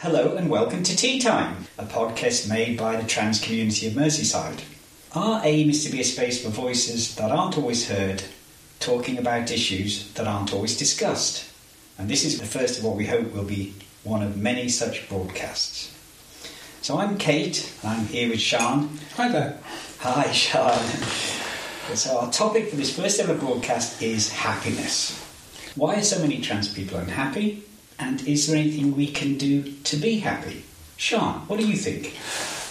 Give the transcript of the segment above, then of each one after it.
Hello and welcome to Tea Time, a podcast made by the trans community of Merseyside. Our aim is to be a space for voices that aren't always heard, talking about issues that aren't always discussed. And this is the first of what we hope will be one of many such broadcasts. So I'm Kate, and I'm here with Sean. Hi there. Hi, Sean. So our topic for this first ever broadcast is happiness. Why are so many trans people unhappy? And is there anything we can do to be happy? Sean, what do you think?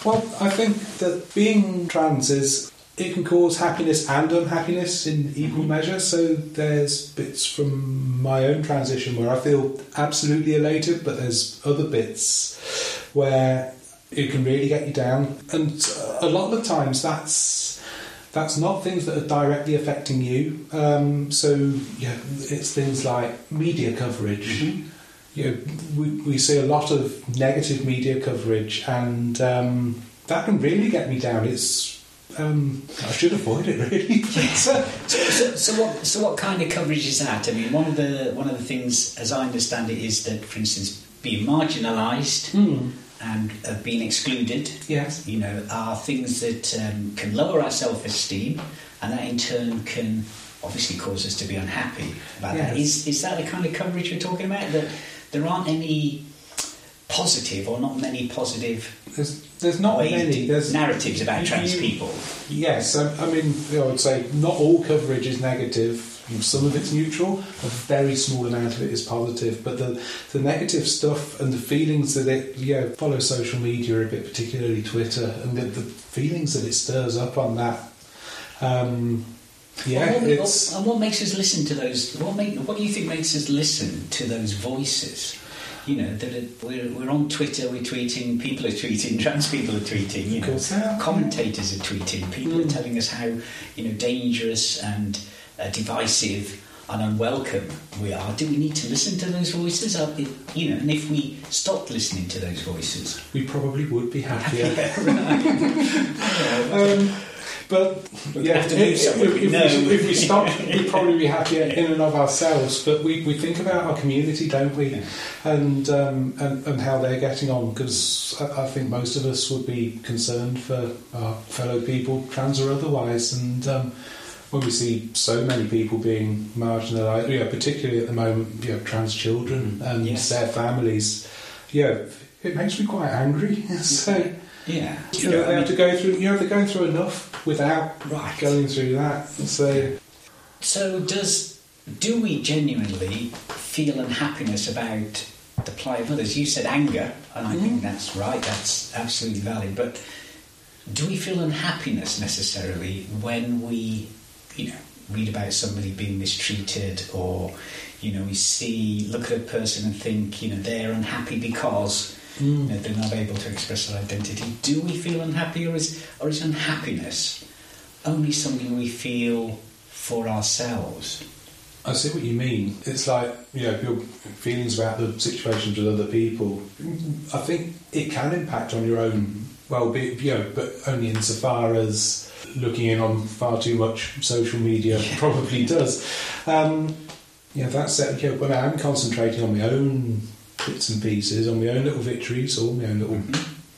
Well, I think that being trans is it can cause happiness and unhappiness in equal measure. So there's bits from my own transition where I feel absolutely elated, but there's other bits where it can really get you down. And a lot of the times that's that's not things that are directly affecting you. Um, so yeah, it's things like media coverage. Mm-hmm. You know, we, we see a lot of negative media coverage, and um, that can really get me down. It's um, I should avoid it really. So, so, so, what, so what kind of coverage is that? I mean, one of the one of the things, as I understand it, is that, for instance, being marginalised Hmm. and uh, being excluded, Yes. you know, are things that um, can lower our self-esteem, and that in turn can obviously cause us to be unhappy about that. Yes. Is is that the kind of coverage we're talking about? That there aren't any positive or not many positive There's there's not many. There's narratives about trans people. Yes, I, I mean I would say not all coverage is negative. Some of it's neutral. A very small amount of it is positive. But the the negative stuff and the feelings that it yeah follow social media a bit, particularly Twitter, and the, the feelings that it stirs up on that. Um, yeah, Well, what, it's and what makes us listen to those? What make? What do you think makes us listen to those voices? You know, that we're, we're on Twitter, we're tweeting, people are tweeting, trans people are tweeting, you know, course they are. commentators are tweeting, people are Mm. telling us how you know dangerous and uh, divisive and unwelcome we are. Do we need to listen to those voices? It- you know, and if we stopped listening to those voices, we probably would be happier. right. Um, but We'd yeah, if, if, if No. we, if we stopped, we'd probably be happier in and of ourselves. But we, we think about our community, don't we? Yeah. And, um, and and how they're getting on. Because I, I think most of us would be concerned for our fellow people, trans or otherwise. And um, when we see so many people being marginalised, yeah, particularly at the moment, you know, trans children and Yes. their families, yeah, it makes me quite angry. so. Yeah, You know, they have to go through. You know, they're going through enough without Right. going through that. So So does do we genuinely feel unhappiness about the plight of others? You said anger, and I think mm-hmm. that's right. That's absolutely valid. But do we feel unhappiness necessarily when we, you know, read about somebody being mistreated, or you know, we see look at a person and think, you know, they're unhappy because you know, they're not able to express their identity. Do we feel unhappy, or is or is unhappiness only something we feel for ourselves? I see what you mean. It's like you know your feelings about the situations with other people. I think it can impact on your own well-being, you know, but only insofar as looking in on far too much social media probably does. Um, yeah, that's it. Yeah, when I'm concentrating on my own bits and pieces, on my own little victories or my own little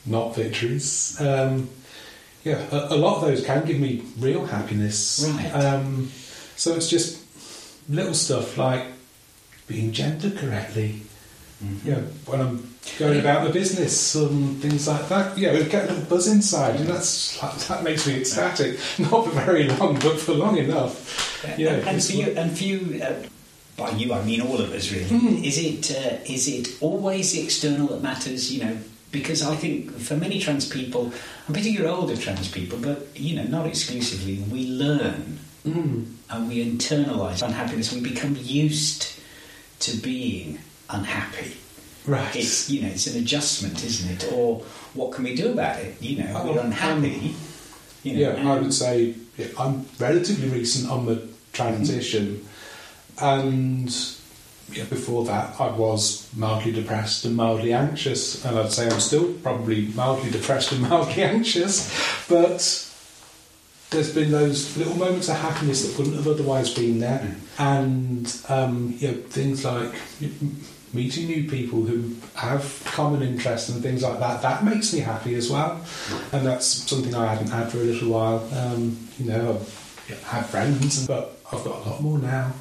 not victories. Um, yeah, a, a lot of those can give me real happiness. Right. Um, so it's just little stuff like being gendered correctly. Mm-hmm. Know, when I'm going about the business and things like that. Yeah, we get a little buzz inside, and that's that makes me ecstatic. Not for very long, but for long enough. Yeah, and, and for you, and for you, uh, by you I mean all of us, really. Hmm. Is it uh, is it always the external that matters? You know, because I think for many trans people, and particularly older trans people, but you know, not exclusively, we learn Mm. and we internalise unhappiness. We become used to being unhappy. Right. It's you know, it's an adjustment, isn't it? Or what can we do about it? You know, Oh, we're unhappy. you know, yeah, I would say yeah, I'm relatively recent on the transition, and yeah, before that I was mildly depressed and mildly anxious, and I'd say I'm still probably mildly depressed and mildly anxious, but there's been those little moments of happiness that wouldn't have otherwise been there, and um, you know, things like meeting new people who have common interests and things like that, that makes me happy as well. And that's something I hadn't had for a little while. Um, you know, I've had friends, but I've got a lot more now.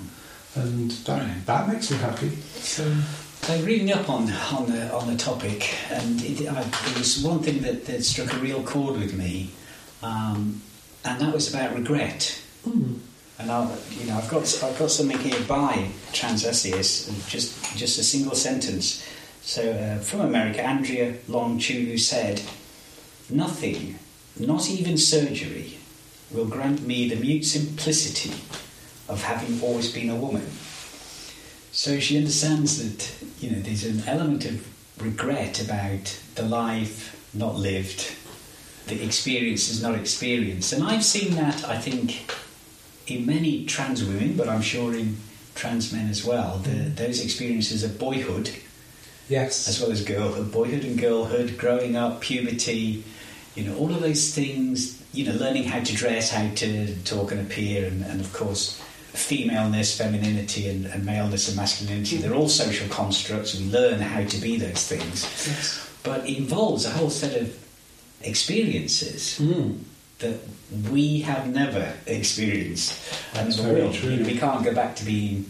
And that, that makes me happy. So, I'm reading up on on the on the topic, and it, I, there was one thing that, that struck a real chord with me, um, and that was about regret. And I, you know, I've got I've got something here by Transessius, just just a single sentence. So uh, from America, Andrea Long Chu said, "Nothing, not even surgery, will grant me the mute simplicity of having always been a woman." So she understands that you know there's an element of regret about the life not lived, the experiences not experienced, and I've seen that I think in many trans women, but I'm sure in trans men as well. The, those experiences of boyhood yes. as well as girlhood, boyhood and girlhood, growing up, puberty, you know, all of those things, you know, learning how to dress, how to talk and appear, and, and of course, femaleness, femininity, and, and maleness and masculinity, they're all social constructs. We learn how to be those things. yes. But it involves a whole set of experiences Mm. that we have never experienced. And That's never very will. true. We can't go back to being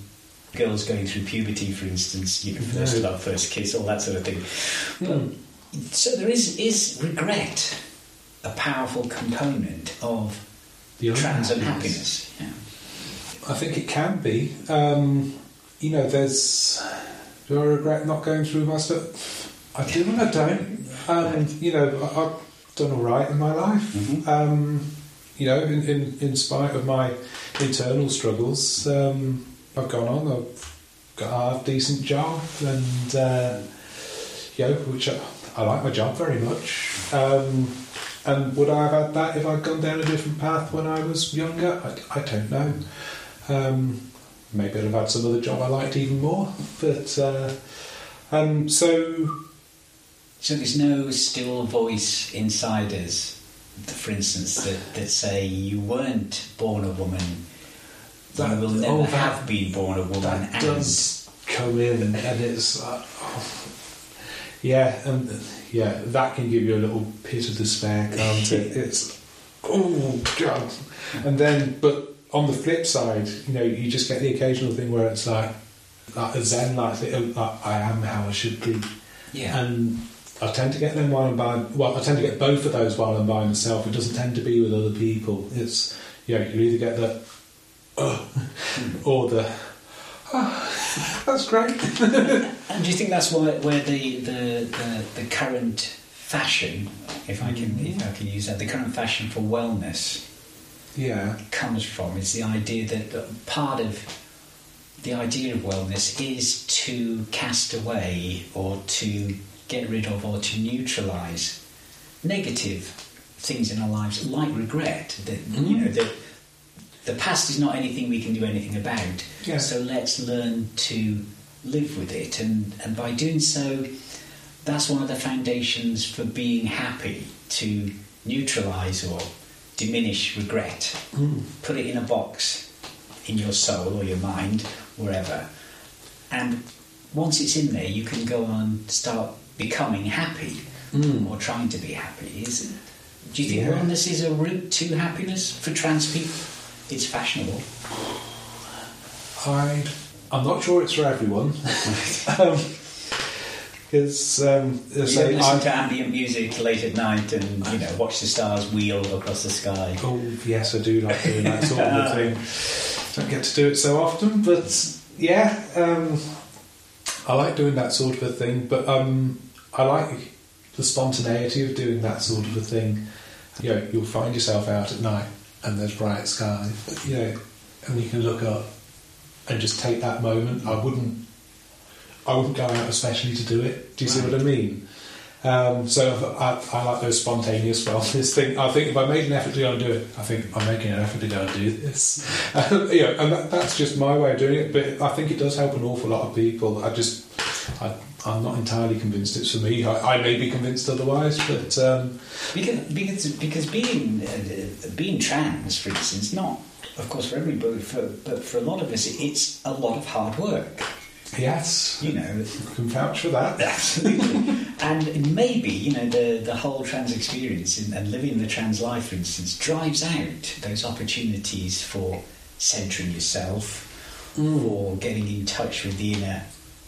girls going through puberty, for instance, you know, first No. love, first kiss, all that sort of thing. Mm. So there is is regret a powerful component of The trans unhappiness. unhappiness. Yeah. I think it can be. Um, you know, there's. Do I regret not going through my stuff? I do and I don't. Um, you know, I, I've done all right in my life. Mhm. Um, you know, in, in, in spite of my internal struggles, um, I've gone on. I've got a half decent job, and uh, you know, which I, I like my job very much. Um, and would I have had that if I'd gone down a different path when I was younger? I, I don't know. Um, maybe I'd have had some other job I liked even more. But uh, um, so So there's no still voice inside us, for instance, that, that say you weren't born a woman, That- you will never oh, that- have been born a woman, that and does come in, and it's like, oh, yeah, and yeah, that can give you a little pit of despair, can't it? It's oh god, and then but on the flip side, you know, you just get the occasional thing where it's like like a zen like, like I am how I should be. yeah, And I tend to get them while I'm by. Well, I tend to get both of those while I'm by myself. It doesn't tend to be with other people. It's you know, you either get the oh, or the oh, that's great. And do you think that's why, where the, the, the, the current fashion, if I can if I can use that, the current fashion for wellness yeah, comes from? Is the idea that part of the idea of wellness is to cast away or to get rid of or to neutralise negative things in our lives, like regret. That you mm-hmm. know that the past is not anything we can do anything about. Yeah. So let's learn to live with it, and and by doing so, that's one of the foundations for being happy. To neutralise or diminish regret, put it in a box in your soul or your mind, wherever, and once it's in there, you can go on and start becoming happy Mm. or trying to be happy. Is it? do you think Yeah. wellness is a route to happiness for trans people? It's fashionable. I I'm not sure it's for everyone. Because um, You as don't I say, listen I- to ambient music late at night and you know watch the stars wheel across the sky. Oh yes, I do like doing that sort of thing. Don't get to do it so often, but yeah, um, I like doing that sort of a thing. But um, I like the spontaneity of doing that sort of a thing. You know, you'll find yourself out at night and there's bright sky. You know, and you can look up and just take that moment. I wouldn't, I wouldn't go out especially to do it. Do you see what I mean? Um, so I, I like those spontaneous wellness thing. I think if I made an effort to go and do it, I think I'm making an effort to go and do this. Um, you know, and that, that's just my way of doing it. But I think it does help an awful lot of people. I just, I, I'm not entirely convinced it's for me. I, I may be convinced otherwise, but um, Because because because being uh, being trans, for instance, not of course for everybody, for, but for a lot of us, it's a lot of hard work. Yes, You know, I can vouch for that. Absolutely. and maybe, you know, the, the whole trans experience and, and living the trans life, for instance, drives out those opportunities for centering yourself, mm. or getting in touch with the inner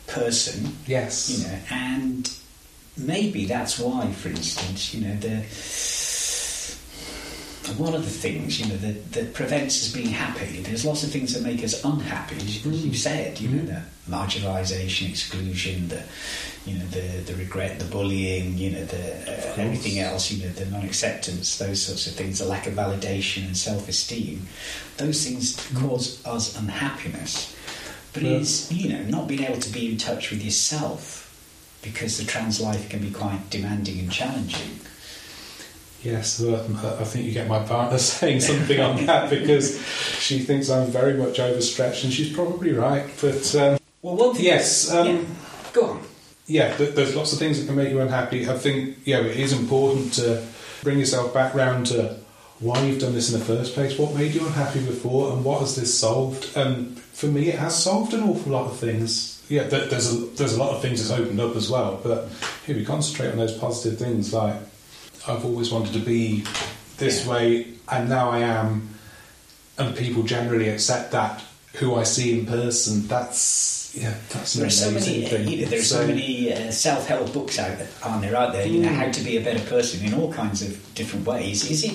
person, Yes. you know, and maybe that's why, for instance, you know, the one of the things, you know, that, that prevents us being happy, there's lots of things that make us unhappy, as you- you mm. said, you know, mm. the marginalisation, exclusion, the, you know, the, the regret, the bullying, you know, the uh, everything else, you know, the non-acceptance, those sorts of things, the lack of validation and self-esteem, those things cause us unhappiness. But Yeah. it's, you know, not being able to be in touch with yourself because the trans life can be quite demanding and challenging. Yes, I think you get my partner saying something on that because she thinks I'm very much overstretched, and she's probably right. But um, Well, one thing. yes, um, yeah. Go on. yeah, th- there's lots of things that can make you unhappy. I think, yeah, it is important to bring yourself back round to why you've done this in the first place, what made you unhappy before, and what has this solved. And for me, it has solved an awful lot of things. Yeah, th- there's a, there's a lot of things that's opened up as well, but here we concentrate on those positive things. Like I've always wanted to be this Yeah. way, and now I am, and people generally accept that. Who I see in person, that's yeah, that's There are so many, uh, thing. you know, there are so, many uh, self-help books out there, aren't there? Out there, you know, Mm. how to be a better person in all kinds of different ways. Is it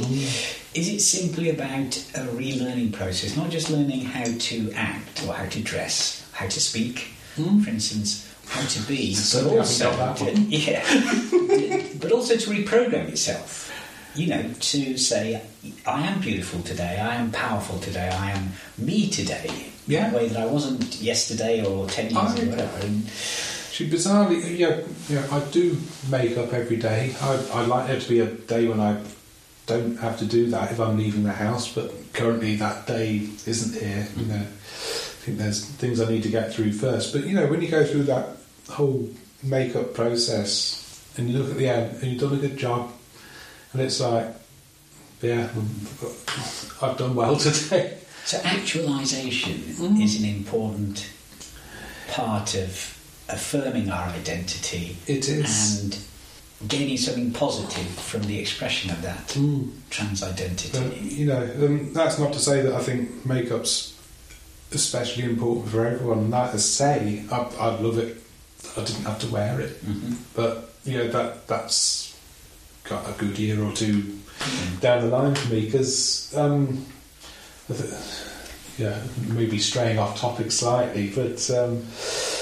is Mm. it simply about a relearning process, not just learning how to act or how to dress, how to speak, Mm. for instance, how to be, but also haven't got that to- yeah, but also to reprogram yourself. You know, to say, I am beautiful today, I am powerful today, I am me today, Yeah. in a way that I wasn't yesterday or ten years I- ago, whatever. And, She bizarrely, yeah, yeah. I do make up every day. I, I like there to be a day when I don't have to do that if I'm leaving the house. But currently, that day isn't here. You know, I think there's things I need to get through first. But you know, when you go through that whole makeup process and you look at the end and you've done a good job, and it's like, yeah, I've done well today. So actualization Mm. is an important part of affirming our identity It is. and gaining something positive from the expression of that Mm. trans identity. You know, um, that's not to say that I think makeup's especially important for everyone. That is say, I'd, I'd love it. I didn't have to wear it, Mhm. but you know that that's got a good year or two Mm. down the line for me because, um, I yeah, maybe straying off topic slightly, but um,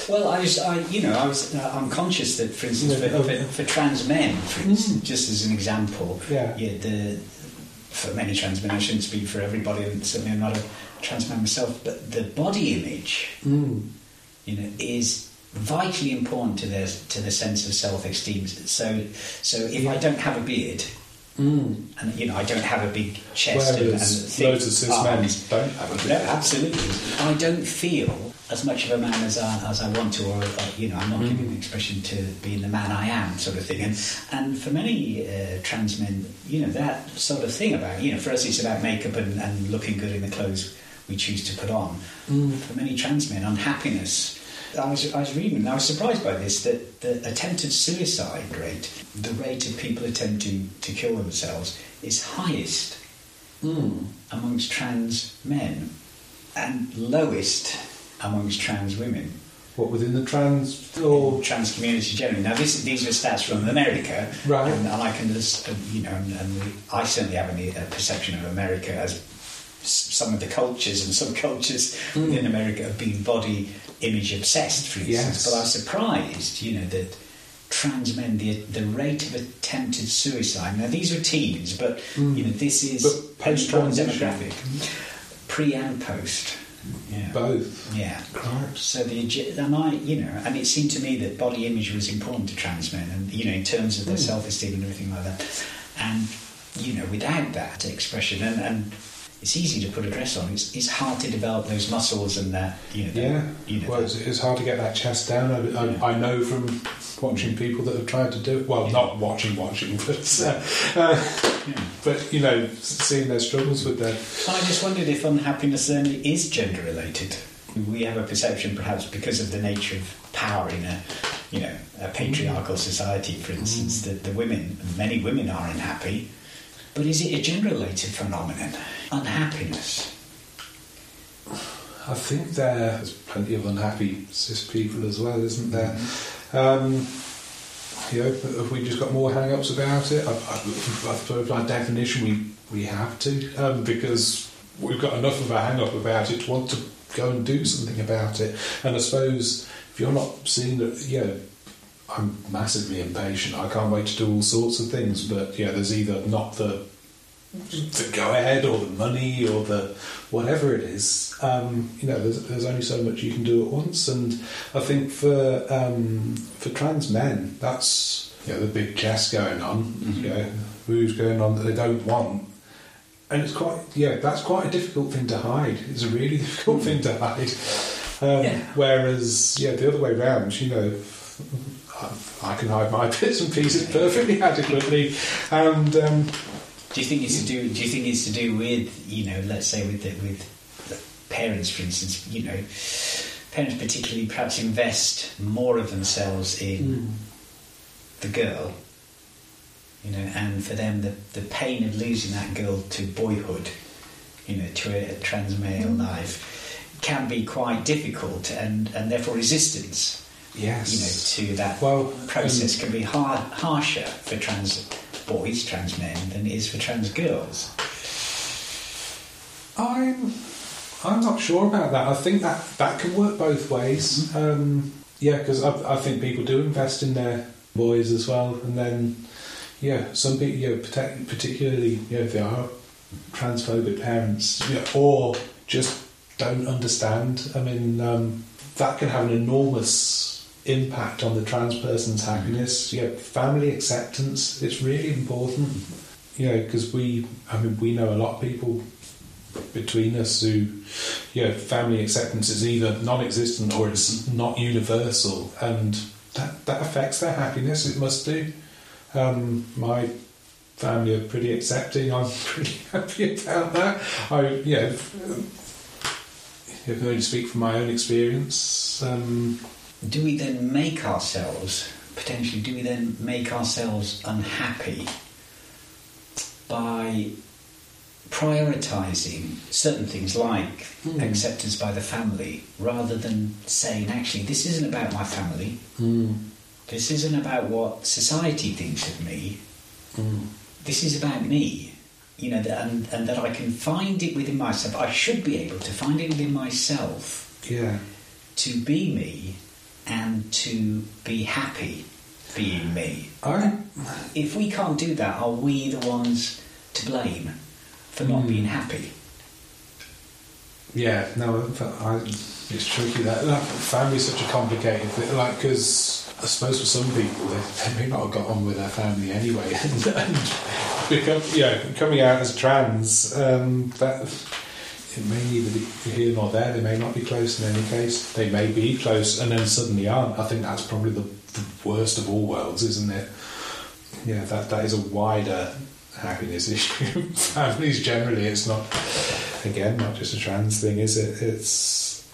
Well, I was, I, you know, I was, uh, I'm conscious that, for instance, Yeah, for, for, for trans men, for instance, Mm. just as an example, yeah, yeah, the for many trans men, I shouldn't speak for everybody, and certainly I'm not a trans man myself, but the body image mm. you know, is vitally important to their to the sense of self-esteem. So, so if I don't have a beard, Mm. and you know, I don't have a big chest and, and loads of cis men don't have a no, beard. absolutely, I don't feel as much of a man as I, as I want to, or, or you know, I'm not Mm. giving expression to being the man I am, sort of thing. And and for many uh, trans men, you know, that sort of thing about you know, for us it's about makeup and, and looking good in the clothes we choose to put on Mm. for many trans men, unhappiness. I was, I was reading, and I was surprised by this, that the attempted suicide rate, the rate of people attempting to kill themselves, is highest Mm. amongst trans men and lowest amongst trans women. What within the trans or trans community generally. Now, this, these are stats from America, Right. And, and I can just, uh, you know, and, and I certainly have a, a perception of America as some of the cultures and subcultures Mm. within America have been body image obsessed, for instance. Yes. But I was surprised, you know, that trans men, the, the rate of attempted suicide. Now, these are teens, but Mm. you know, this is But a strong post-transition. demographic, pre and post. Yeah. both. Yeah. Right. So the and I, you know, and it seemed to me that body image was important to trans men, and you know, in terms of their Mm. self-esteem and everything like that. And you know, without that expression, and, and it's easy to put a dress on. It's, it's hard to develop those muscles and that, you know. that- Yeah, You know. well, it's, it's hard to get that chest down. I, I, Yeah. I know from watching people that have tried to do it. Well, not watching, watching, but uh, uh, yeah. but you know, seeing their struggles with their. And I just wondered if unhappiness then is gender related. We have a perception, perhaps because of the nature of power in a, you know, a patriarchal society, for instance, Mm. that the women, many women are unhappy. But is it a gender-related phenomenon? Unhappiness. I think there's plenty of unhappy cis people as well, isn't there? Um, you know, have we just got more hang-ups about it? I, I, I suppose by definition we, we have to, um, because we've got enough of a hang-up about it to want to go and do something about it. And I suppose if you're not seeing that, you know, I'm massively impatient. I can't wait to do all sorts of things, but yeah, there's either not the the go ahead or the money or the whatever it is. Um, you know, there's, there's only so much you can do at once, and I think for um, for trans men, that's you know, the big chess going on. Mhm. You know, who's going on that they don't want. And it's quite, yeah, that's quite a difficult thing to hide. It's a really difficult thing to hide. Um, Yeah. Whereas, yeah, the other way round, you know, I, I can hide my bits and pieces perfectly adequately, and um, Do you think it's to do? Do you think it's to do with you know, let's say with the, with the parents, for instance, you know, parents particularly perhaps invest more of themselves in the girl, you know, and for them the the pain of losing that girl to boyhood, you know, to a, a trans male life, can be quite difficult, and and therefore resistance, yes, you know, to that well, process can be hard, harsher for trans boys, trans men, than it is for trans girls. I'm I'm not sure about that. I think that that can work both ways. Um, yeah, because I, I think people do invest in their boys as well, and then yeah, some people, you know, partic- particularly you know, if they are transphobic parents, you know, or just don't understand. I mean, um, that can have an enormous impact on the trans person's happiness. Yeah, family acceptance. It's really important. You know, because we, I mean, we know a lot of people between us who, you know, family acceptance is either non-existent or it's not universal, and that that affects their happiness. It must do. Um, my family are pretty accepting. I'm pretty happy about that. I, you yeah, I can only speak from my own experience. Um, Do we then make ourselves, potentially, do we then make ourselves unhappy by prioritising certain things like Hmm. acceptance by the family rather than saying, actually, this isn't about my family, this isn't about what society thinks of me, this is about me. You know, and, and that I can find it within myself. I should be able to find it within myself yeah. to be me and to be happy being me. All right. If we can't do that, are we the ones to blame for not Hmm. being happy? Yeah, no, I, it's tricky. That, that family's such a complicated thing. Like, because I suppose for some people, they, they may not have got on with their family anyway, and, and become, yeah, coming out as trans, um, that it may neither be here nor there. They may not be close in any case. They may be close and then suddenly aren't. I think that's probably the, the worst of all worlds, isn't it? Yeah, that that is a wider happiness issue. Families generally, it's not. Again, not just a trans thing, is it? It's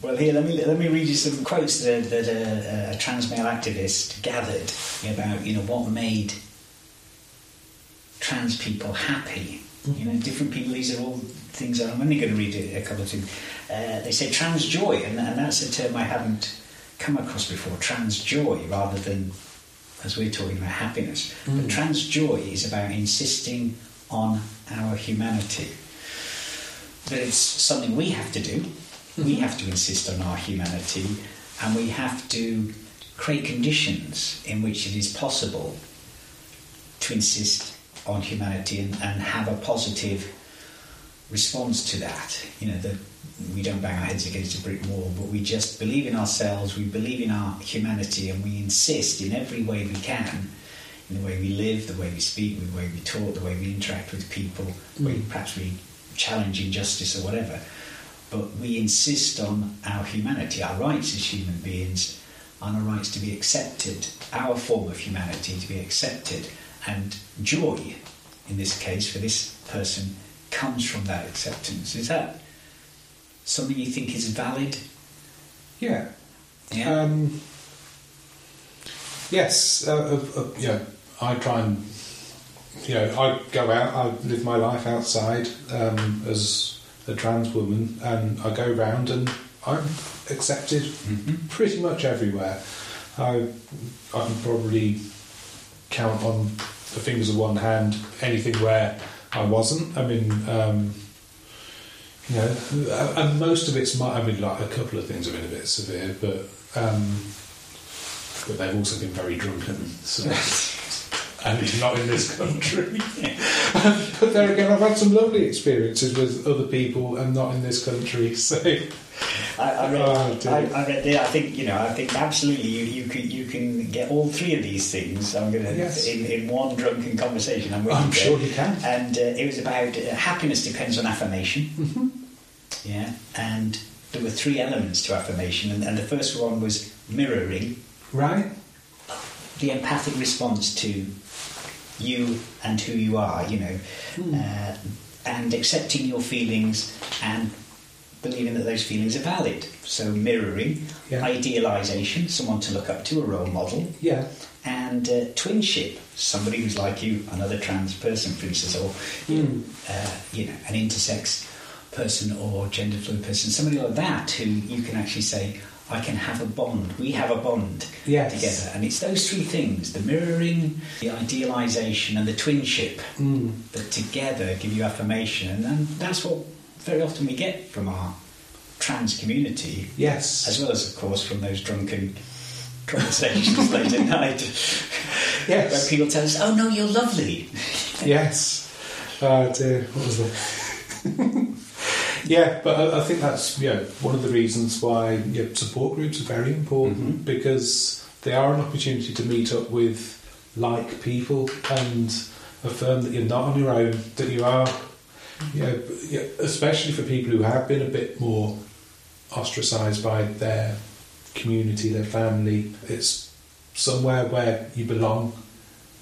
Well, here, let me let me read you some quotes that, that a, a trans male activist gathered about you know what made trans people happy. You know, different people. These are all things that I'm only going to read a, a couple of things. Uh, they say trans joy, and, and that's a term I haven't come across before. Trans joy, rather than as we're talking about happiness. But trans joy is about insisting on our humanity. That it's something we have to do. We have to insist on our humanity, and we have to create conditions in which it is possible to insist on humanity and, and have a positive response to that. You know, that we don't bang our heads against a brick wall, but we just believe in ourselves, we believe in our humanity, and we insist in every way we can, in the way we live, the way we speak, the way we talk, the way we interact with people, way mm. perhaps we challenge injustice or whatever. But we insist on our humanity, our rights as human beings, on our rights to be accepted, our form of humanity to be accepted. And joy, in this case, for this person, comes from that acceptance. Is that something you think is valid? Yeah. Yeah. Um, yes, uh, uh, uh, yeah. I try and, you know, I go out. I live my life outside um, as a trans woman, and I go round and I'm accepted Mhm. pretty much everywhere. I I can probably count on the fingers of one hand anything where I wasn't. I mean. Um, you know, and most of it's my. I mean, like a couple of things have been a bit severe, but um, but they've also been very drunken. So, and not in this country. but there again, I've had some lovely experiences with other people, and not in this country. So, I, I read. Oh. I, I read there. I think you know. I think absolutely you, you can you can get all three of these things. I'm going to Yes. in, in one drunken conversation. I'm I'm sure you can. And uh, it was about uh, happiness depends on affirmation. Mm-hmm. Yeah, and there were three elements to affirmation, and, and the first one was mirroring, right? the empathic response to you and who you are. You know, Hmm. uh, and accepting your feelings and believing that those feelings are valid. So mirroring, Yeah. idealization, someone to look up to, a role model, Yeah. and uh, twinship, somebody who's like you, another trans person, for instance, or you, know, uh, you know, an intersex person or gender fluid person, somebody like that who you can actually say, I can have a bond. We have a bond Yes. together, and it's those three things: the mirroring, the idealization, and the twinship Mm. that together give you affirmation, and, and that's what very often we get from our trans community Yes. as well as, of course, from those drunken conversations late at night. Yes. Where people tell us, oh no, you're lovely. Yes. Oh dear, what was that? yeah, but I, I think that's yeah one of the reasons why yeah, support groups are very important Mhm. because they are an opportunity to meet up with like people and affirm that you're not on your own, that you are, you know, yeah, especially for people who have been a bit more ostracised by their community, their family. It's somewhere where you belong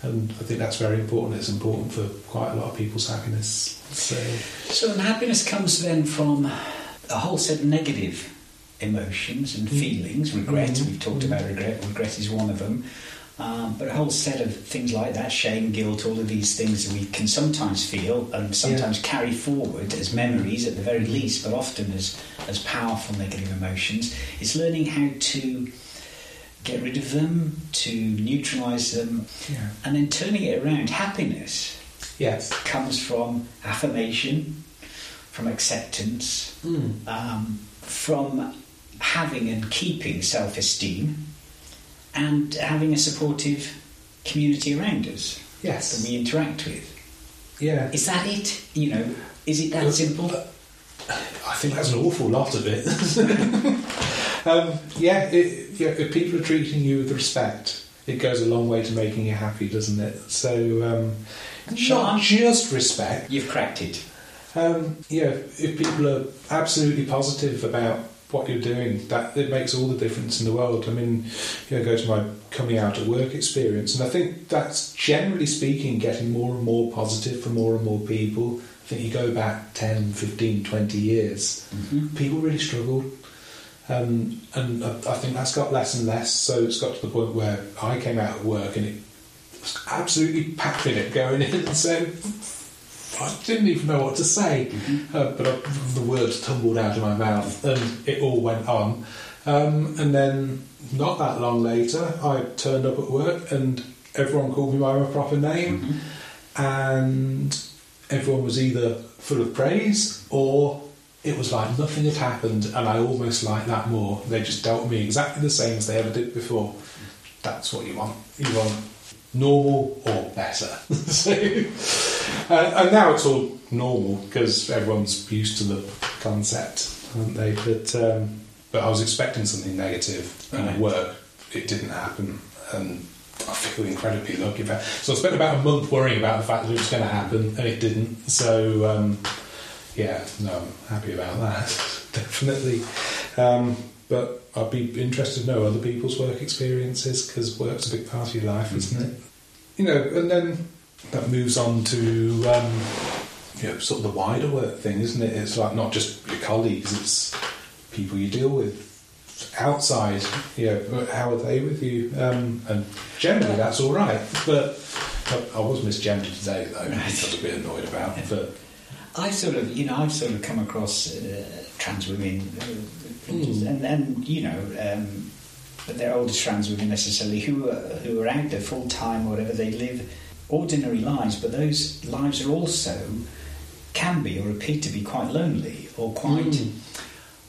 and I think that's very important. It's important for quite a lot of people's happiness. So, So, and happiness comes then from a whole set of negative emotions and Mm. feelings. Regret, Mhm. we've talked about regret. Regret is one of them. Um, but a whole set of things like that, shame, guilt, all of these things that we can sometimes feel and sometimes carry forward as memories at the very least, but often as, as powerful negative emotions. It's learning how to get rid of them, to neutralise them, yeah. and then turning it around. Happiness Yes. comes from affirmation, from acceptance, Mm. um, from having and keeping self esteem, and having a supportive community around us that we interact with. Yeah. Is that it? You know, is it that simple? I think that's an awful lot of it. um, yeah, it, yeah, if people are treating you with respect, it goes a long way to making you happy, doesn't it? So, um, Sure. not just respect. You've cracked it. Um, yeah, if people are absolutely positive about what you're doing, that it makes all the difference in the world. I mean, you know, go to my coming out at work experience, and I think that's generally speaking getting more and more positive for more and more people. I think you go back 10, 15, 20 years, Mhm. people really struggled. Um, and I, think that's got less and less. So it's got to the point where I came out of work and it was absolutely packing it going in. So I didn't even know what to say, uh, but I, the words tumbled out of my mouth and it all went on. Um, and then, not that long later, I turned up at work and everyone called me by my proper name, and everyone was either full of praise or it was like nothing had happened, and I almost like that more. They just dealt me exactly the same as they ever did before. That's what you want. You want normal or better. so, and, and now it's all normal because everyone's used to the concept, aren't they? But um, but I was expecting something negative, and Right. at work it didn't happen, and I feel incredibly lucky about. So I spent about a month worrying about the fact that it was going to happen, and it didn't. So um, yeah, no, I'm happy about that, definitely. Um, but I'd be interested to know other people's work experiences because work's a big part of your life, isn't it? You know, and then that moves on to um, you know, sort of the wider work thing, isn't it? It's like not just your colleagues; it's people you deal with outside. You know, how are they with you? Um, and generally, that's all right. But I was misgendered today, though. Right. I was a bit annoyed about. But I sort of, you know, I've sort of come across uh, trans women, uh, mm. and, and you know. Um, but they're older trans women necessarily who are, who are out there full time or whatever. They live ordinary lives, but those lives are also can be or appear to be quite lonely or quite mm.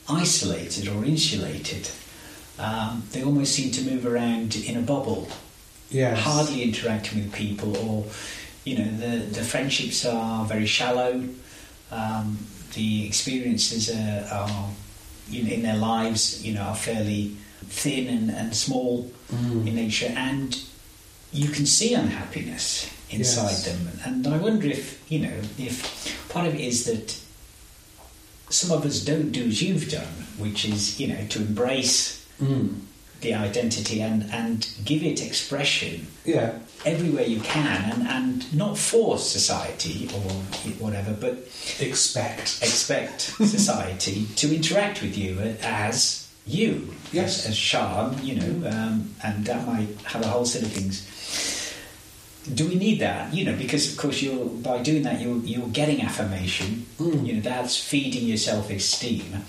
isolated or insulated. Um, they almost seem to move around in a bubble, yes. hardly interacting with people, or you know the the friendships are very shallow. Um, the experiences are, are you know, in their lives, you know, are fairly thin and, and small mm. in nature, and you can see unhappiness inside yes. them. And I wonder if, you know, if part of it is that some of us don't do as you've done, which is, you know, to embrace mm. The identity and, and give it expression yeah. everywhere you can and, and not force society or whatever, but expect expect society to interact with you as you, yes, as, as Sean, you know, um, and that might have a whole set of things. Do we need that? You know, because of course you're by doing that you're you're getting affirmation. Mm. You know, that's feeding your self esteem,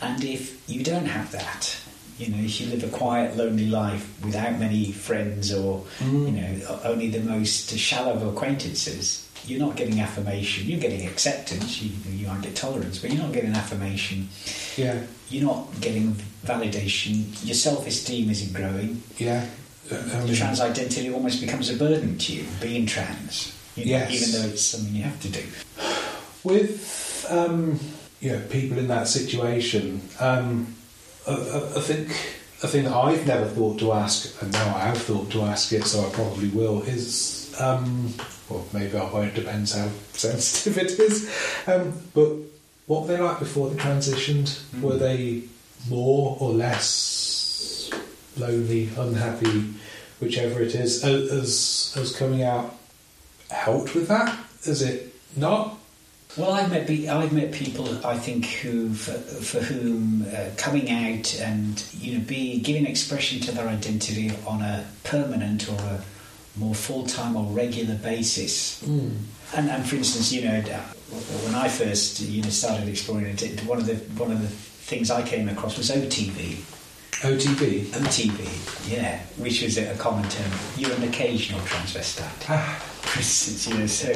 and if you don't have that, you know, if you live a quiet, lonely life without many friends or mm. you know only the most shallow of acquaintances, you're not getting affirmation. You're getting acceptance. You, you might get tolerance, but you're not getting affirmation. Yeah. You're not getting validation. Your self-esteem isn't growing. Yeah. Um, the trans identity almost becomes a burden to you, being trans. You know, yes. Even though it's something you have to do. With um, you know people in that situation, um, I, I think a thing that I've never thought to ask, and now I have thought to ask it, so I probably will, is um, well, maybe I won't, it depends how sensitive it is. Um, but what were they like before they transitioned? Mm. Were they more or less lonely, unhappy, whichever it is? As, as coming out helped with that? Is it not? Well, I've met I've met people I think who for, for whom uh, coming out and you know be giving expression to their identity on a permanent or a more full time or regular basis. Mm. And, and for instance, you know, when I first you know started exploring it, one of the one of the things I came across was OTV. OTV? OTB, yeah, which was a common term. You're an occasional transvestite. Ah. For instance, you know, so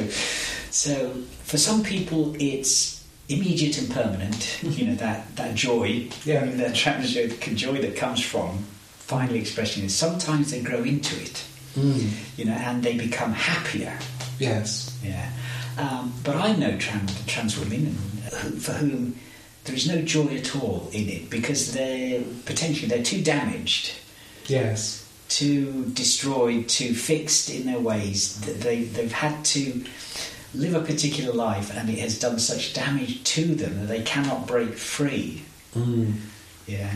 so for some people it's immediate and permanent. you know that that joy, yeah, that trans joy that comes from finally expressing it. Sometimes they grow into it mm. you know, and they become happier. Yes. Yeah. Um, but I know trans, trans women for whom there is no joy at all in it because they're potentially they're too damaged. Yes. Too destroyed, too fixed in their ways. They they've had to live a particular life, and it has done such damage to them that they cannot break free. Mm. Yeah.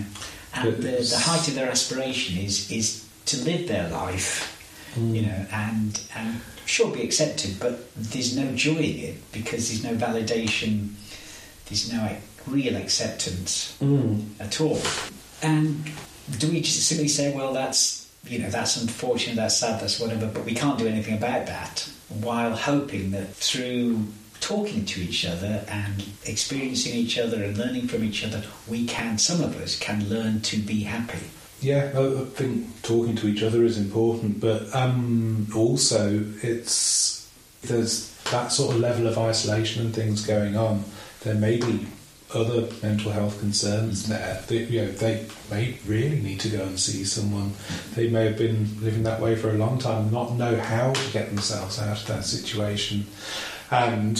And the, the height of their aspiration is is to live their life mm. you know, and and sure be accepted, but there's no joy in it because there's no validation, there's no real acceptance mm. at all. And do we just simply say, well, that's you know, that's unfortunate, that's sad, that's whatever, but we can't do anything about that, while hoping that through talking to each other and experiencing each other and learning from each other, we can, some of us, can learn to be happy. Yeah, I, think talking to each other is important, but um, also it's there's that sort of level of isolation and things going on. There may be other mental health concerns there. They, you know, they may really need to go and see someone. They may have been living that way for a long time, not know how to get themselves out of that situation. And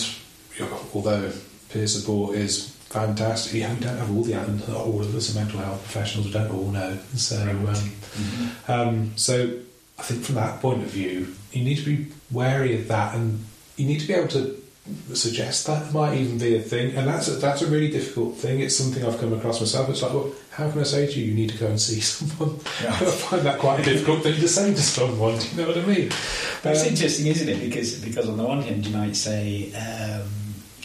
you know, although peer support is fantastic. Yeah, we don't have all the all of us are mental health professionals. We don't all know. So, um, mm-hmm. um, so I think from that point of view, you need to be wary of that, and you need to be able to suggest that might even be a thing. And that's a, that's a really difficult thing. It's something I've come across myself. It's like, well, how can I say to you, you need to go and see someone? I find that quite a difficult thing to say to someone. Do you know what I mean? But um, it's interesting, isn't it? Because because on the one hand, you might say. Um,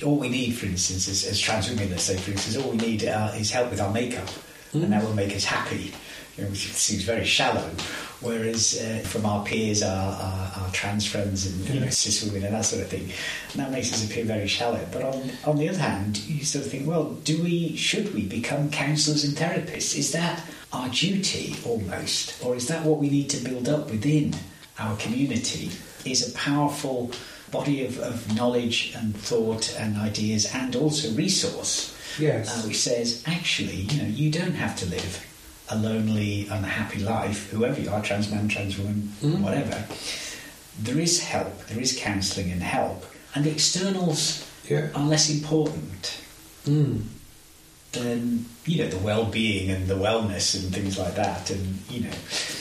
all we need, for instance, as, as trans women, let's say, for instance, all we need uh, is help with our makeup, and that will make us happy, you know, which seems very shallow. Whereas uh, from our peers, our, our, our trans friends, and you know, cis women, and that sort of thing, and that makes us appear very shallow. But on on the other hand, you sort of think, well, do we, should we become counsellors and therapists? Is that our duty almost, or is that what we need to build up within our community? Is a powerful body of, of knowledge and thought and ideas and also resource Yes. uh, which says actually you know you don't have to live a lonely unhappy life whoever you are trans man trans woman whatever there is help there is counselling and help and the externals Yeah. are less important Mm. Than you know the well-being and the wellness and things like that and you know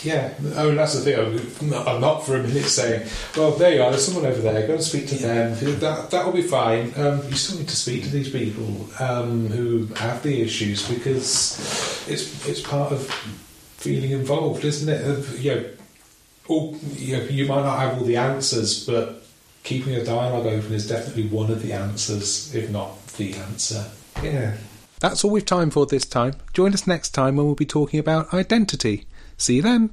Yeah, I mean that's the thing. I'm- I'm not for a minute saying, "Well, there you are. There's someone over there. Go and speak to them. That that will be fine." Um, you still need to speak to these people um, who have the issues because it's it's part of feeling involved, isn't it? Of, you know, all, you, know, you might not have all the answers, but keeping a dialogue open is definitely one of the answers, if not the answer. Yeah. That's all we've time for this time. Join us next time when we'll be talking about identity. See you then.